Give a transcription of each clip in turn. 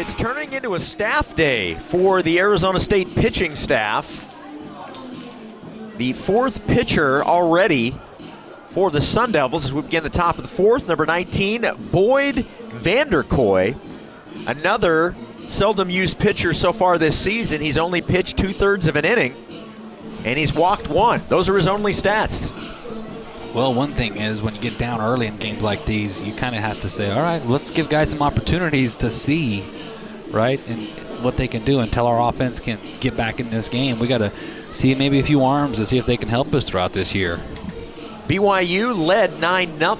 It's turning into a staff day for the Arizona State pitching staff. The fourth pitcher already for the Sun Devils as we begin the top of the fourth. Number 19, Boyd Vander Kooi. Another seldom used pitcher so far this season. He's only pitched two thirds of an inning, and he's walked one. Those are his only stats. Well, one thing is when you get down early in games like these, you kind of have to say, all right, let's give guys some opportunities to see, right, and what they can do until our offense can get back in this game. We got to see maybe a few arms to see if they can help us throughout this year. BYU led 9 0.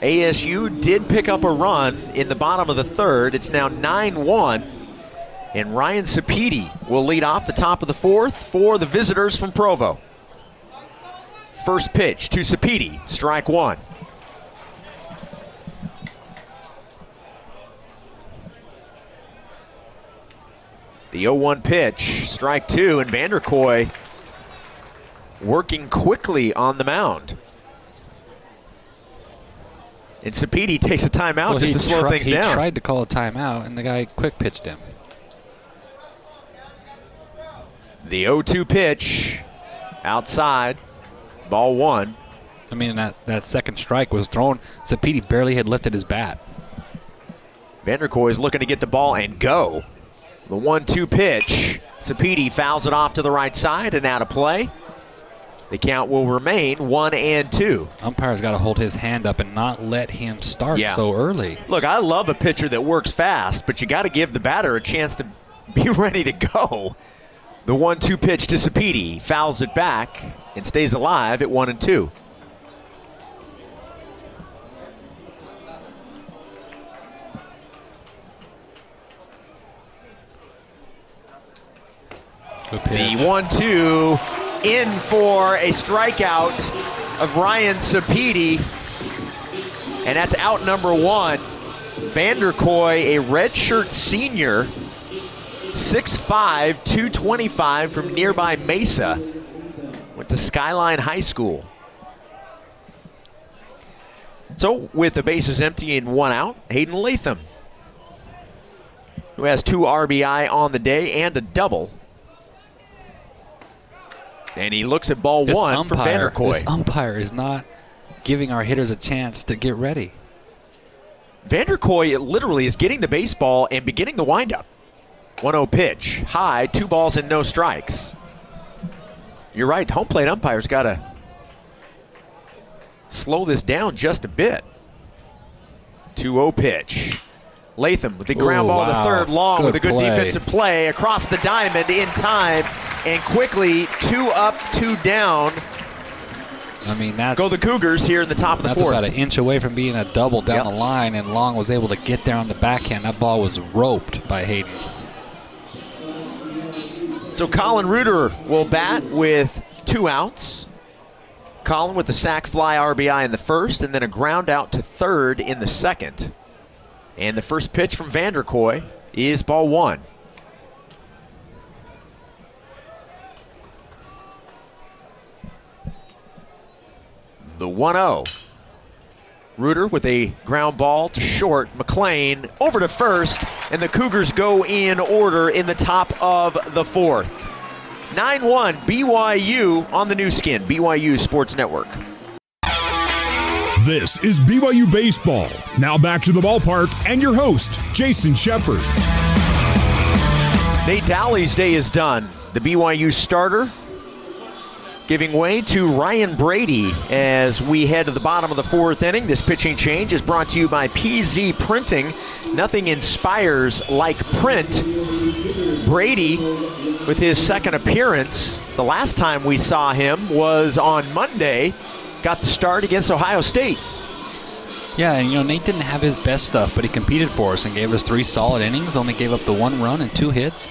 ASU did pick up a run in the bottom of the third. It's now 9 1. And Ryan Sapedi will lead off the top of the fourth for the visitors from Provo. First pitch to Sapedi, strike one. The 0 1 pitch, strike two, and Vander Kooi working quickly on the mound. And Sapedi takes a timeout well, just to slow things he down. He tried to call a timeout, and the guy quick pitched him. The 0 2 pitch outside, ball one. I mean, that, that second strike was thrown. Sapedi barely had lifted his bat. Vander Kooi is looking to get the ball and go. The 1 2 pitch. Sapedi fouls it off to the right side and out of play. The count will remain one and two. Umpire's got to hold his hand up and not let him start Yeah. so early. Look, I love a pitcher that works fast, but you got to give the batter a chance to be ready to go. The one-two pitch to Sapedi fouls it back and stays alive at one and two. The one-two in for a strikeout of Ryan Sapedi, and that's out number one. Vander Kooi, a redshirt senior, 6'5", 225 from nearby Mesa. Went to Skyline High School. So, with the bases empty and one out, Hayden Latham, who has two RBI on the day and a double. And he looks at ball This one for umpire, Vander Kooi. this umpire is not giving our hitters a chance to get ready. Vander Kooi literally is getting the baseball and beginning the windup. 1 0 pitch. High, two balls and no strikes. You're right, home plate umpire's got to slow this down just a bit. 2 0 pitch. Latham with the ground Ooh, ball wow. to third long Good with a good play. defensive play across the diamond in time and quickly two up, two down. I mean, that's Go the Cougars here in the top of the that's fourth. about an inch away from being a double down Yep. the line, and Long was able to get there on the backhand. That ball was roped by Hayden. So Colin Reuter will bat with two outs. Colin with the sac fly RBI in the first, and then a ground out to third in the second. And the first pitch from Vander Kooi is ball one. The 1 0. Reuter with a ground ball to short. McLean over to first, and the Cougars go in order in the top of the fourth. 9 1 BYU on the Nu Skin, BYU Sports Network. This is BYU Baseball. Now back to the ballpark and your host, Jason Shepard. Nate Dowley's day is done. The BYU starter giving way to Ryan Brady as we head to the bottom of the fourth inning. This pitching change is brought to you by PZ Printing. Nothing inspires like print. Brady, with his second appearance, the last time we saw him was on Monday, got the start against Ohio State. Yeah, and you know Nate didn't have his best stuff, but he competed for us and gave us three solid innings. Only gave up the one run and two hits.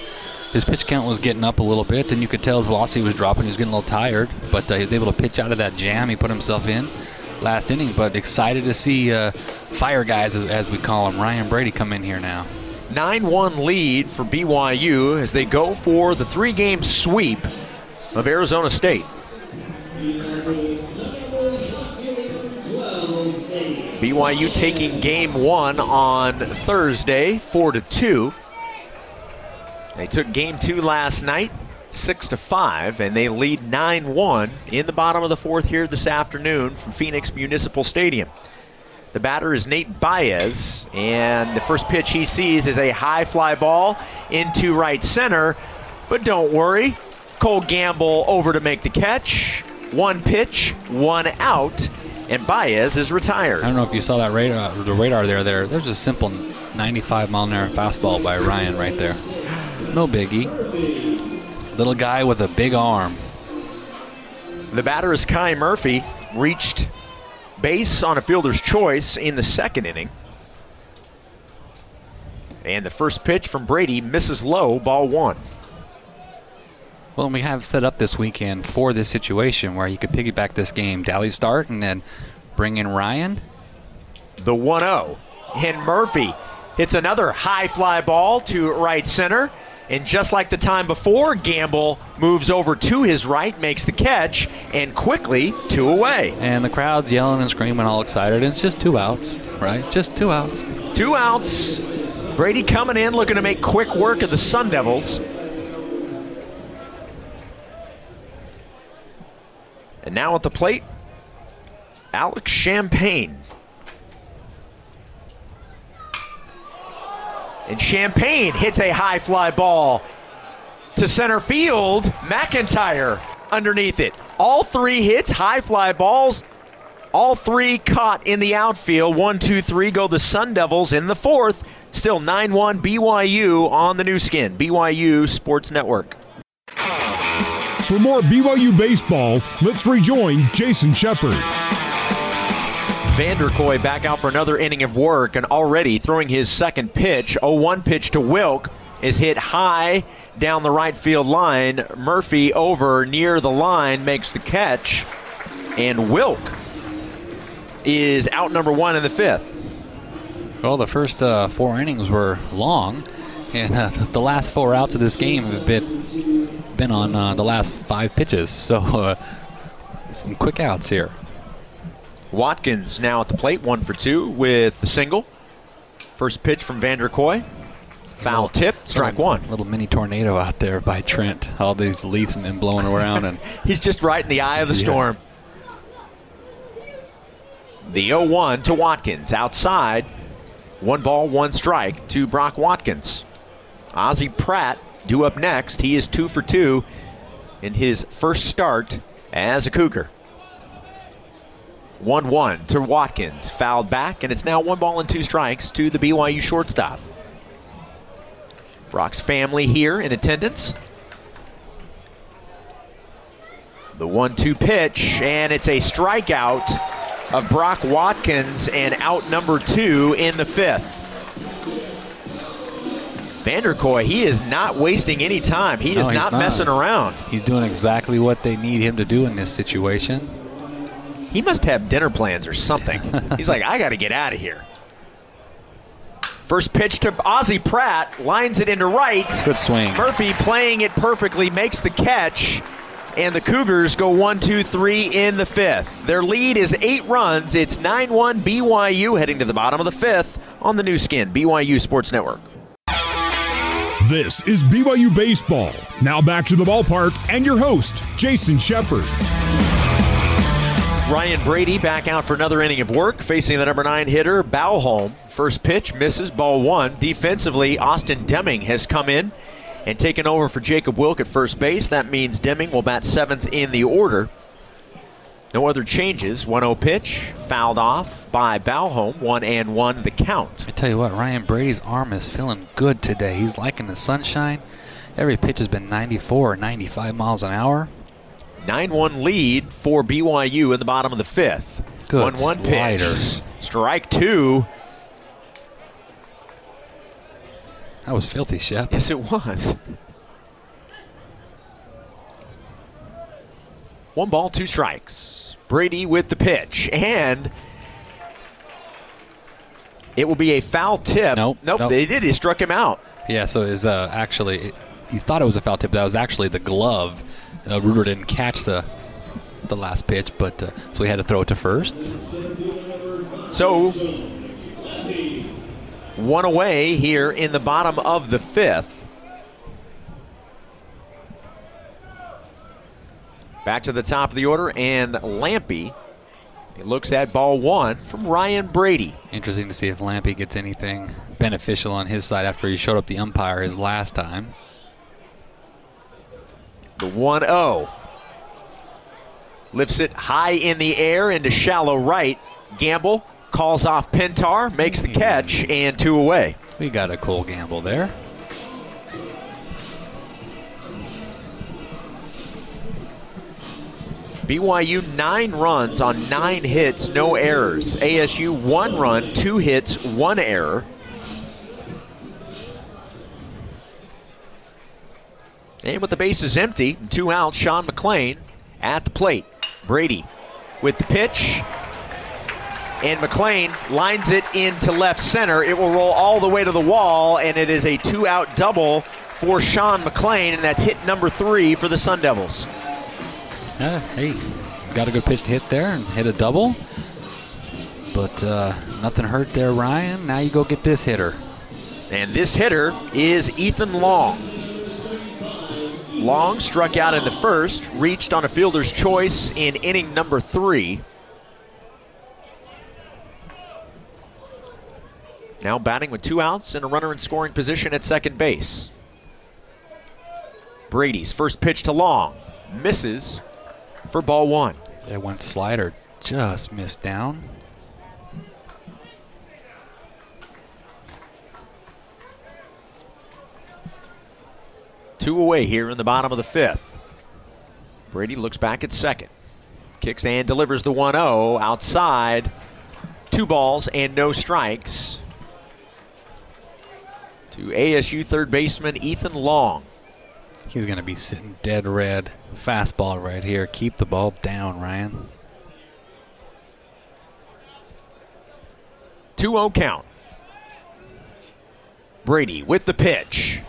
His pitch count was getting up a little bit, and you could tell his velocity was dropping. He was getting a little tired, but uh, he was able to pitch out of that jam he put himself in last inning. But excited to see uh, fire guys, as, as we call him, Ryan Brady, come in here now. 9 1 lead for BYU as they go for the three game sweep of Arizona State. BYU taking game one on Thursday, four to two. They took game two last night, six to five, and they lead 9-1 in the bottom of the fourth here this afternoon from Phoenix Municipal Stadium. The batter is Nate Baez, and the first pitch he sees is a high fly ball into right center. But don't worry, Cole Gamble over to make the catch. One pitch, one out, and Baez is retired. I don't know if you saw that radar, the radar there. There, there's a simple 95 mile an hour fastball by Ryan right there. No biggie. Little guy with a big arm. The batter is Kai Murphy, reached base on a fielder's choice in the second inning. And the first pitch from Brady misses low, ball one. Well, we have set up this weekend for this situation where you could piggyback this game, Dally start, and then bring in Ryan. The 1 0. And Murphy hits another high fly ball to right center. And just like the time before, Gamble moves over to his right, makes the catch, and quickly two away. And the crowd's yelling and screaming, all excited. And it's just two outs, right? Just two outs. Two outs. Brady coming in, looking to make quick work of the Sun Devils. And now at the plate, Alex Champagne. And Champagne hits a high fly ball to center field. McIntyre underneath it. All three hits, high fly balls. All three caught in the outfield. One, two, three go the Sun Devils in the fourth. Still 9 1 BYU on the Nu Skin. BYU Sports Network. For more BYU baseball, let's rejoin Jason Shepard. Vander Kooi back out for another inning of work and already throwing his second pitch. 0 1 pitch to Wilk is hit high down the right field line. Murphy over near the line makes the catch. And Wilk is out number one in the fifth. Well, the first uh, four innings were long, and uh, the last four outs of this game have been, been on uh, the last five pitches. So, uh, some quick outs here. Watkins now at the plate, one for two with the single. First pitch from Vander Kooi. Foul tip, strike little, one. Little mini tornado out there by Trent. All these leaves and then blowing around, and He's just right in the eye of the Yeah. storm. The 0 1 to Watkins. Outside, one ball, one strike to Brock Watkins. Ozzie Pratt due up next. He is two for two in his first start as a Cougar. 1 1 to Watkins. Fouled back, and it's now one ball and two strikes to the BYU shortstop. Brock's family here in attendance. The 1 2 pitch, and it's a strikeout of Brock Watkins and out number two in the fifth. Vander Kooi, he is not wasting any time. He No, is not, not. messing around. he's doing exactly what they need him to do in this situation. He must have dinner plans or something. He's like, I got to get out of here. First pitch to Ozzie Pratt, lines it into right. Good swing. Murphy playing it perfectly, makes the catch, and the Cougars go one, two, three in the fifth. Their lead is eight runs. It's 9 1 BYU heading to the bottom of the fifth on the Nu Skin, BYU Sports Network. This is BYU Baseball. Now back to the ballpark and your host, Jason Shepard. Ryan Brady back out for another inning of work, facing the number nine hitter, Bauholm. First pitch misses, ball one. Defensively, Austin Deming has come in and taken over for Jacob Wilk at first base. That means Deming will bat seventh in the order. No other changes. 1 0 pitch, fouled off by Bauholm. 1 and 1 the count. I tell you what, Ryan Brady's arm is feeling good today. He's liking the sunshine. Every pitch has been 94 or 95 miles an hour. 9 1 lead for BYU in the bottom of the fifth. Good 1 1 pitch. Strike two. That was filthy, Shep. Yes, it was. One ball, two strikes. Brady with the pitch, and it will be a foul tip. Nope, nope. nope. They did. He struck him out. Yeah, so was uh, actually, you thought it was a foul tip. But that was actually the glove. Uh, Ruder didn't catch the the last pitch, but uh, so he had to throw it to first. So, one away here in the bottom of the fifth. Back to the top of the order, and Lampe he looks at ball one from Ryan Brady. Interesting to see if Lampe gets anything beneficial on his side after he showed up the umpire his last time. The 1 0. Lifts it high in the air into shallow right. Gamble calls off Pintar, makes the catch, and two away. We got a cool Gamble there. BYU nine runs on nine hits, no errors. ASU one run, two hits, one error. And with the bases empty, two out, Sean McLean at the plate. Brady with the pitch. And McLean lines it into left center. It will roll all the way to the wall, and it is a two out double for Sean McLean, and that's hit number three for the Sun Devils. Uh, hey, got a good pitch to hit there and hit a double. But uh, nothing hurt there, Ryan. Now you go get this hitter. And this hitter is Ethan Long. Long struck out in the first, reached on a fielder's choice in inning number three. Now batting with two outs and a runner in scoring position at second base. Brady's first pitch to Long misses for ball one. That went slider, just missed down. Two away here in the bottom of the fifth. Brady looks back at second. Kicks and delivers the 1 0 outside. Two balls and no strikes to ASU third baseman Ethan Long. He's going to be sitting dead red. Fastball right here. Keep the ball down, Ryan. 2 0 count. Brady with the pitch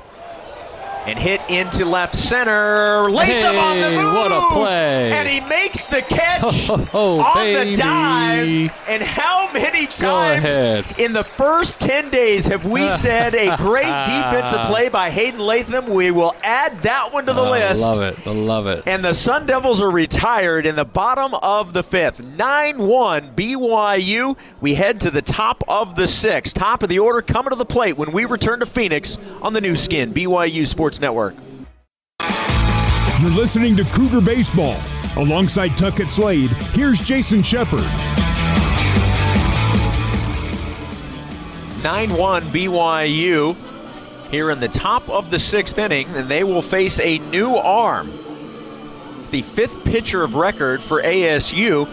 and hit into left center. Lays hey, on the move. What a play. And he makes the catch oh, oh, on baby. the dive. And how many times in the first 10 days have we said a great defensive play by Hayden Latham? We will add that one to the oh, list. I love it. I love it. And the Sun Devils are retired in the bottom of the fifth. 9 1 BYU. We head to the top of the sixth. Top of the order coming to the plate when we return to Phoenix on the Nu Skin, BYU Sports Network. You're listening to Cougar Baseball. Alongside Tuckett Slade, here's Jason Shepard. 9 1 BYU here in the top of the sixth inning, and they will face a new arm. It's the fifth pitcher of record for ASU.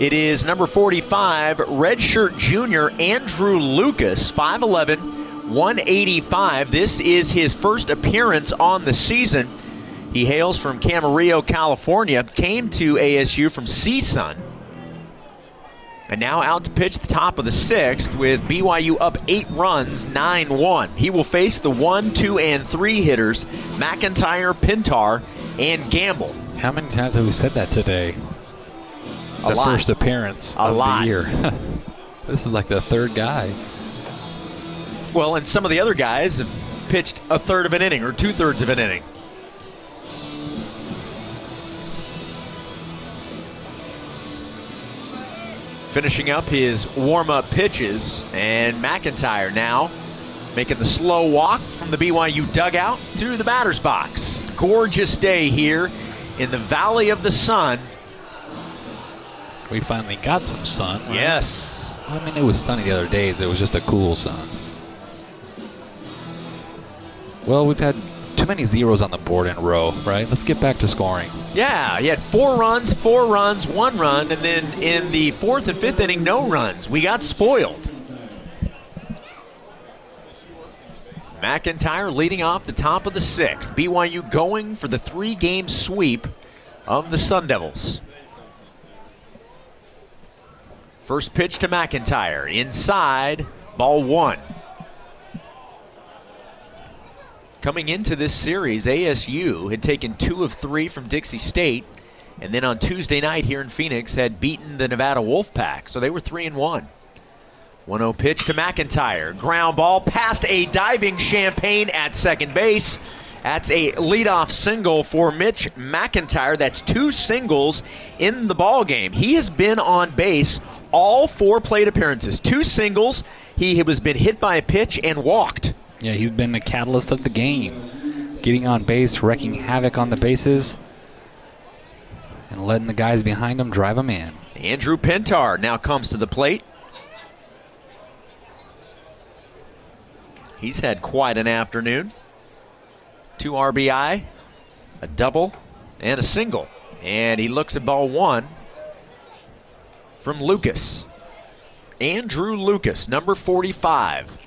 It is number 45, redshirt junior Andrew Lucas, 5'11, 185. This is his first appearance on the season. He hails from Camarillo, California, came to ASU from CSUN. And now out to pitch the top of the sixth with BYU up eight runs, 9 1. He will face the one, two, and three hitters McIntyre, Pintar, and Gamble. How many times have we said that today? A the lot. first appearance A of lot. the year. this is like the third guy. Well, and some of the other guys have pitched a third of an inning or two thirds of an inning. Finishing up his warm up pitches, and McIntyre now making the slow walk from the BYU dugout to the batter's box. Gorgeous day here in the Valley of the Sun. We finally got some sun. right? Yes. I mean, it was sunny the other days. It was just a cool sun. Well, we've had too many zeros on the board in a row, right? Let's get back to scoring. Yeah, he had four runs, four runs, one run, and then in the fourth and fifth inning, no runs. We got spoiled. McIntyre leading off the top of the sixth. BYU going for the three game sweep of the Sun Devils. First pitch to McIntyre. Inside, ball one. Coming into this series, ASU had taken two of three from Dixie State, and then on Tuesday night here in Phoenix had beaten the Nevada Wolfpack, so they were three and one. 1 0 pitch to McIntyre. Ground ball past a diving champagne at second base. That's a leadoff single for Mitch McIntyre. That's two singles in the ball game. He has been on base all four plate appearances. Two singles. He has been hit by a pitch and walked. Yeah, he's been the catalyst of the game. Getting on base, wrecking havoc on the bases, and letting the guys behind him drive him in. Andrew Pintar now comes to the plate. He's had quite an afternoon. Two RBI, a double, and a single. And he looks at ball one from Lucas. Andrew Lucas, number 45.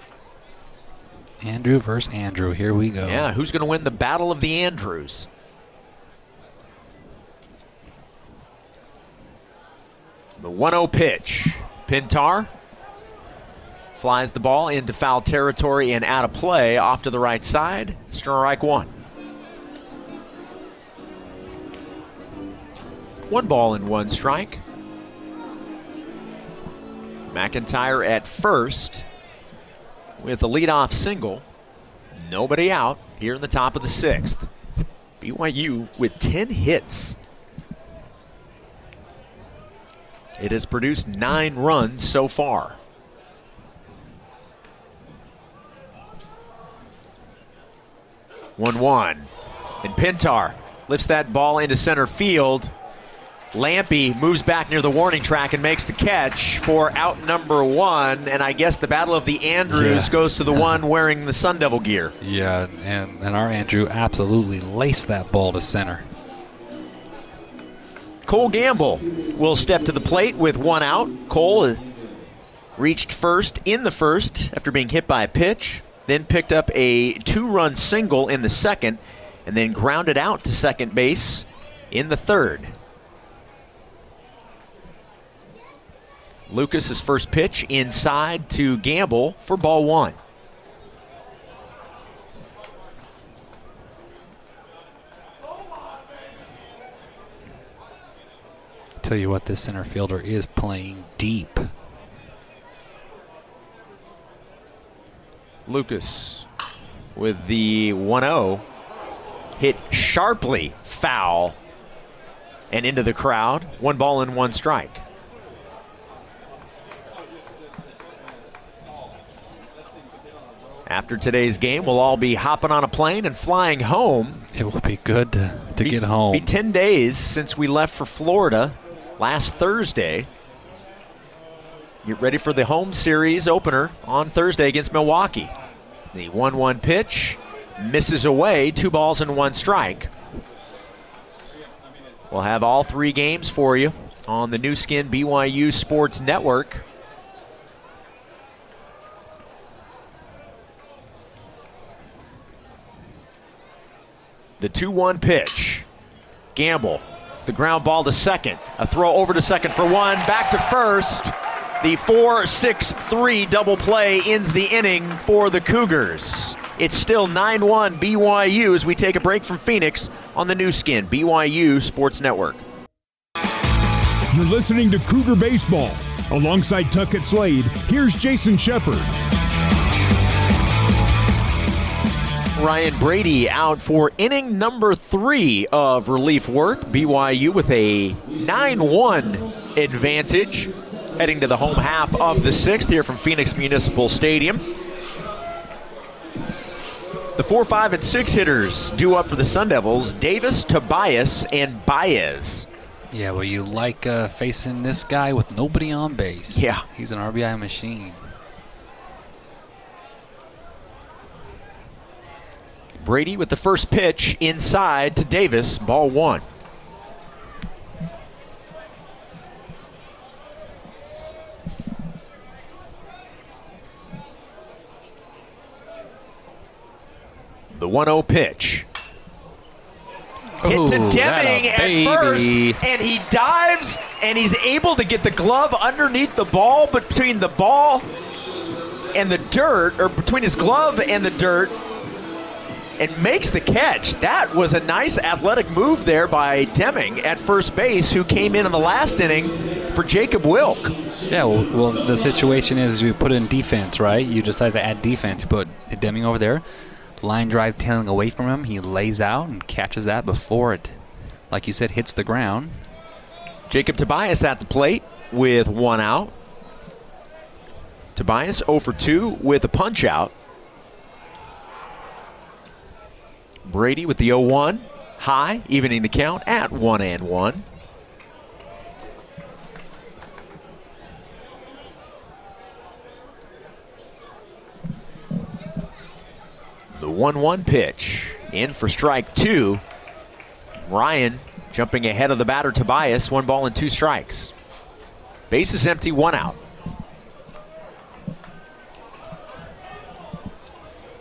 Andrew versus Andrew. Here we go. Yeah, who's going to win the Battle of the Andrews? The 1 0 pitch. Pintar flies the ball into foul territory and out of play off to the right side. Strike one. One ball and one strike. McIntyre at first with a leadoff single. Nobody out here in the top of the sixth. BYU with 10 hits. It has produced nine runs so far. One one. And Pintar lifts that ball into center field. Lampe moves back near the warning track and makes the catch for out number one. And I guess the battle of the Andrews Yeah. goes to the one wearing the Sun Devil gear. Yeah, and, and our Andrew absolutely laced that ball to center. Cole Gamble will step to the plate with one out. Cole reached first in the first after being hit by a pitch, then picked up a two run single in the second, and then grounded out to second base in the third. Lucas's first pitch inside to Gamble for ball one. Tell you what, this center fielder is playing deep. Lucas with the 1 0 hit sharply foul and into the crowd. One ball and one strike. After today's game, we'll all be hopping on a plane and flying home. It will be good to, to Be- get home. Be 10 days since we left for Florida last Thursday. Get ready for the home series opener on Thursday against Milwaukee. The 1 1 pitch misses away, two balls and one strike. We'll have all three games for you on the Nu Skin BYU Sports Network. The 2 1 pitch. Gamble. The ground ball to second. A throw over to second for one. Back to first. The 4 6 3 double play ends the inning for the Cougars. It's still 9 1 BYU as we take a break from Phoenix on the Nu Skin, BYU Sports Network. You're listening to Cougar Baseball. Alongside Tuckett Slade, here's Jason Shepard. Ryan Brady out for inning number three of relief work. BYU with a 9 1 advantage heading to the home half of the sixth here from Phoenix Municipal Stadium. The 4, 5, and 6 hitters due up for the Sun Devils Davis, Tobias, and Baez. yeah, well, you like uh, facing this guy with nobody on base. Yeah. He's an RBI machine. Brady with the first pitch inside to Davis, ball one. The 1 0 pitch. Hit Ooh, to Deming at first, and he dives, and he's able to get the glove underneath the ball, between the ball and the dirt, or between his glove and the dirt, and makes the catch. That was a nice athletic move there by Deming at first base, who came in in the last inning for Jacob Wilk. Yeah, well, well, the situation is you put in defense, right? You decide to add defense. You put Deming over there, line drive tailing away from him. He lays out and catches that before it, like you said, hits the ground. Jacob Tobias at the plate with one out. Tobias 0 for 2 with a punch out. Brady with the 0 1. High, evening the count at 1 and 1. The 1 1 pitch. In for strike two. Ryan jumping ahead of the batter, Tobias. One ball and two strikes. Base is empty, one out.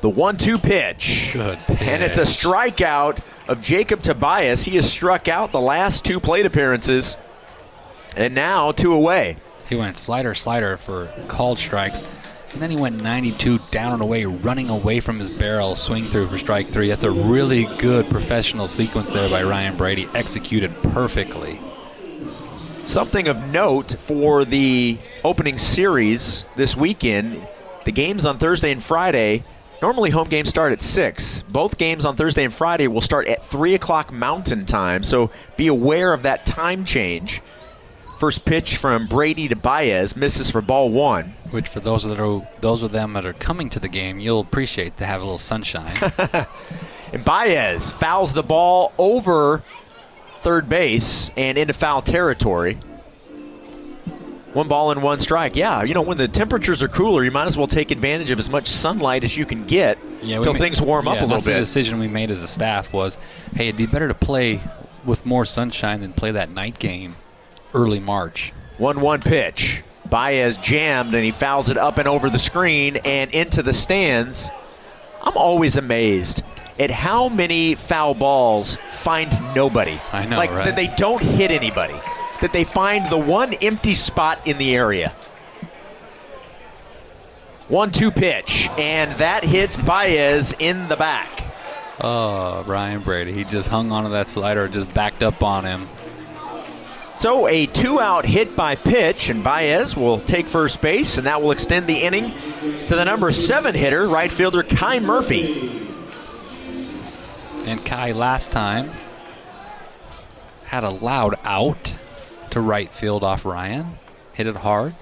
The one two pitch. Good pitch. And it's a strikeout of Jacob Tobias. He has struck out the last two plate appearances. And now two away. He went slider, slider for called strikes. And then he went 92 down and away, running away from his barrel, swing through for strike three. That's a really good professional sequence there by Ryan Brady, executed perfectly. Something of note for the opening series this weekend the games on Thursday and Friday. Normally, home games start at 6. Both games on Thursday and Friday will start at 3 o'clock Mountain Time, so be aware of that time change. First pitch from Brady to Baez misses for ball one. Which, for those that are those of them that are coming to the game, you'll appreciate to have a little sunshine. And Baez fouls the ball over third base and into foul territory. One ball and one strike. Yeah, you know, when the temperatures are cooler, you might as well take advantage of as much sunlight as you can get Yeah, until things warm up yeah, a that's little The decision we made as a staff was, hey, it'd be better to play with more sunshine than play that night game early March. 1 1 pitch. Baez jammed and he fouls it up and over the screen and into the stands. I'm always amazed at how many foul balls find nobody. I know, Like right? that they don't hit anybody. That they find the one empty spot in the area. One two pitch, and that hits Baez in the back. Oh, Ryan Brady. He just hung onto that slider, just backed up on him. So a two out hit by pitch, and Baez will take first base, and that will extend the inning to the number seven hitter, right fielder Kai Murphy. And Kai last time had a loud out to right field off Ryan. Hit it hard.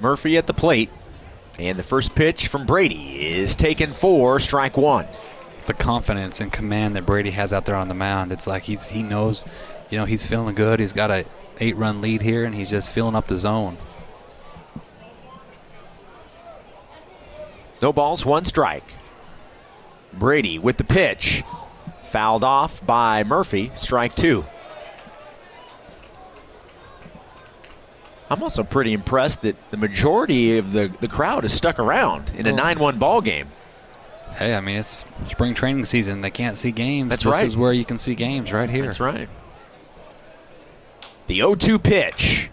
Murphy at the plate, and the first pitch from Brady is taken for strike one. The confidence and command that Brady has out there on the mound. It's like he's he knows, you know, he's feeling good. He's got a eight run lead here and he's just filling up the zone. No balls, one strike. Brady with the pitch. Fouled off by Murphy. Strike two. I'm also pretty impressed that the majority of the, the crowd has stuck around in a Well- 9 1 ball game. Hey, I mean it's spring training season. They can't see games. That's this right. is where you can see games right here. That's right. The 0 2 pitch.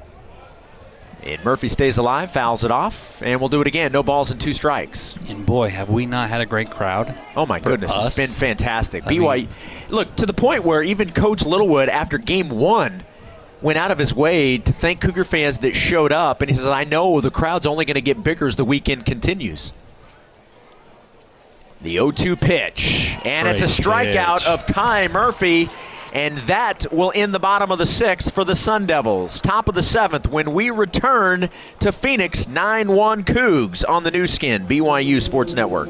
And Murphy stays alive, fouls it off, and we'll do it again. No balls and two strikes. And boy, have we not had a great crowd. Oh my goodness, us? it's been fantastic. I BYU, mean- look to the point where even Coach Littlewood, after Game One, went out of his way to thank Cougar fans that showed up, and he says, "I know the crowd's only going to get bigger as the weekend continues." The 0-2 pitch, and it's a strikeout pitch. of Kai Murphy. And that will end the bottom of the sixth for the Sun Devils. Top of the seventh when we return to Phoenix 9 1 Cougs on the Nu Skin, BYU Sports Network.